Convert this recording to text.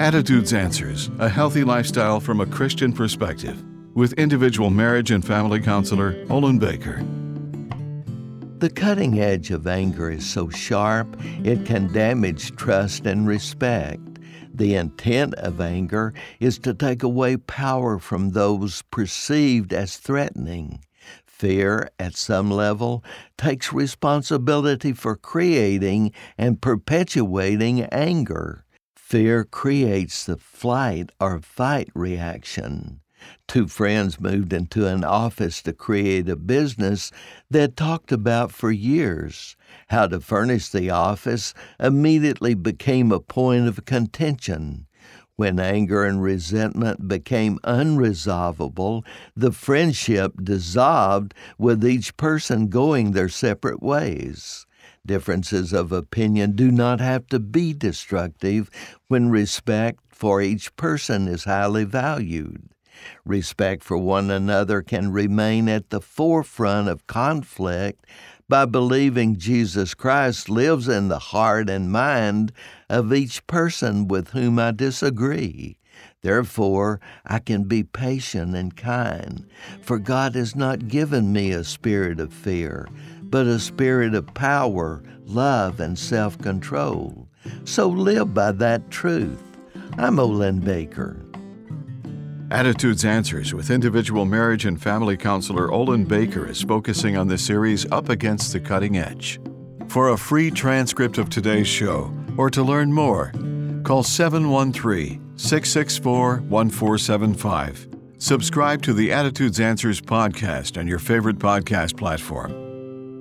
Attitudes Answers A Healthy Lifestyle from a Christian Perspective with individual marriage and family counselor Olin Baker. The cutting edge of anger is so sharp it can damage trust and respect. The intent of anger is to take away power from those perceived as threatening. Fear, at some level, takes responsibility for creating and perpetuating anger. Fear creates the flight or fight reaction. Two friends moved into an office to create a business they'd talked about for years. How to furnish the office immediately became a point of contention. When anger and resentment became unresolvable, the friendship dissolved with each person going their separate ways. Differences of opinion do not have to be destructive when respect for each person is highly valued. Respect for one another can remain at the forefront of conflict by believing Jesus Christ lives in the heart and mind of each person with whom I disagree. Therefore, I can be patient and kind, for God has not given me a spirit of fear, but a spirit of power, love, and self control. So live by that truth. I'm Olin Baker. Attitudes Answers with individual marriage and family counselor Olin Baker is focusing on the series Up Against the Cutting Edge. For a free transcript of today's show or to learn more, call 713 664 1475. Subscribe to the Attitudes Answers podcast on your favorite podcast platform.